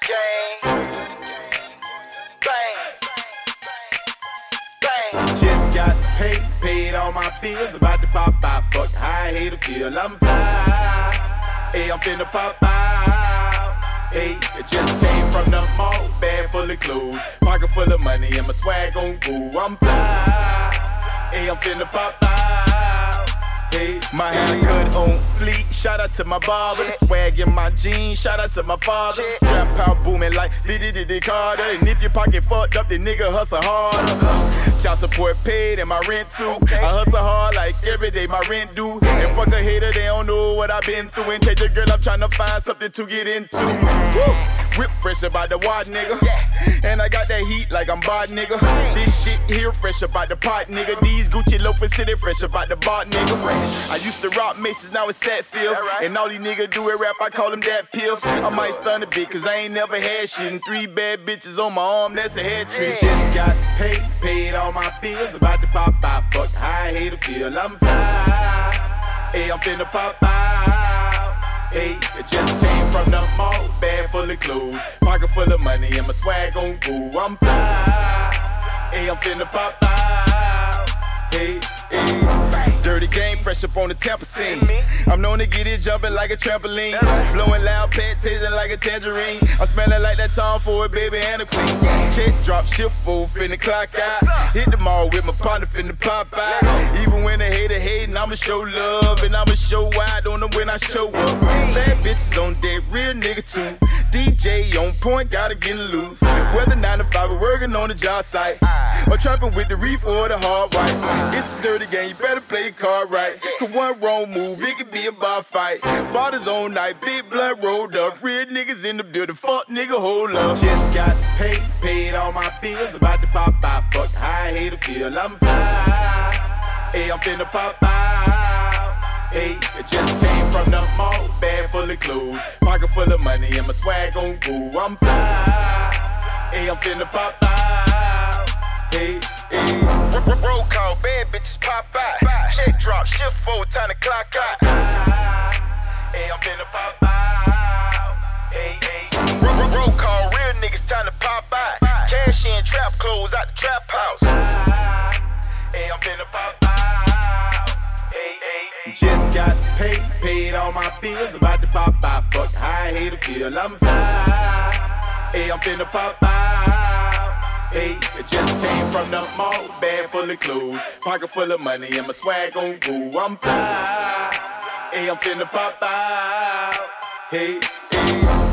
game. Bang. Bang. Just got paid, paid all my bills. About to pop out, fuck I hate to feel. I'm fly. Hey, I'm finna pop out. Hey, it just came from the mall, bag full of clothes, pocket full of money, and my swag on go. I'm fly. Hey, I'm finna pop out. Hey, my haircut on fleek. Shout out to my barber. The swag in my jeans. Shout out to my father. Trap out booming like Diddy Diddy Carter. And if your pocket fucked up, the nigga hustle harder. Child support paid and my rent too. I hustle hard like every day my rent due. And fuck a hater, they don't know what I've been through. And take your girl, I'm trying to find something to get into. Woo! Whip fresh about the wad nigga. And I got that heat like I'm bod nigga. This shit here fresh about the pot nigga. These Gucci loafers sitting fresh about the bot nigga. I used to rock Macy's, now it's Satfield. And all these niggas do it rap, I call them that pills. I might stun a bit, cause I ain't never had shit. And three bad bitches on my arm, that's a head trick. Just got paid, paid all my bills. About to pop out, fuck I hate to feel. I'm fly. Hey, I'm finna pop out. Hey, it just came from the mall, bag full of clothes, pocket full of money, and my swag on go. I'm fly. Hey, I'm finna pop out. Hey, hey. Dirty game, fresh up on the temper scene. I'm known to get it jumping like a trampoline. Blowing loud tasting like a tangerine. I'm smelling like that Tom Ford, baby, and a queen. Check drop, shift full, finna clock out. Hit the mall with my partner, finna pop out. Even when they hate it, hating, I'ma show love. And I'ma show on them when I show up. Bad bitches on deck, real nigga too. DJ on point, gotta get loose. Whether 9 to 5 or working on the job site. Or trapping with the reef or the hard white. It's a dirty game, you better play your card right. Cause one wrong move, it could be a bar fight. Bottles on night, big blood rolled up. Real niggas in the building, fuck nigga, hold up. Just got paid, paid all my bills. About to pop out, fuck I hate to feel. I'm fly. Hey, I'm finna pop out. Hey, it just came from the mall, bag full of clothes, pocket full of money, and my swag on go. I'm fly. Hey, I'm finna pop out. Pop out. Check drop, shift forward, time to clock out. Hey, I'm finna pop out. Hey, hey. Roll, call, real niggas, time to pop out. Cash in, trap clothes out the trap house. Hey, I'm finna pop out. Hey, hey. Just got paid, paid all my bills. About to pop out, fuck I hate to feel. I'm fly. Hey, I'm finna pop out. Hey, it just came from the mall, bag full of clothes, pocket full of money, and my swag on go. I'm fly. Hey, I'm finna pop out. Hey, Hey,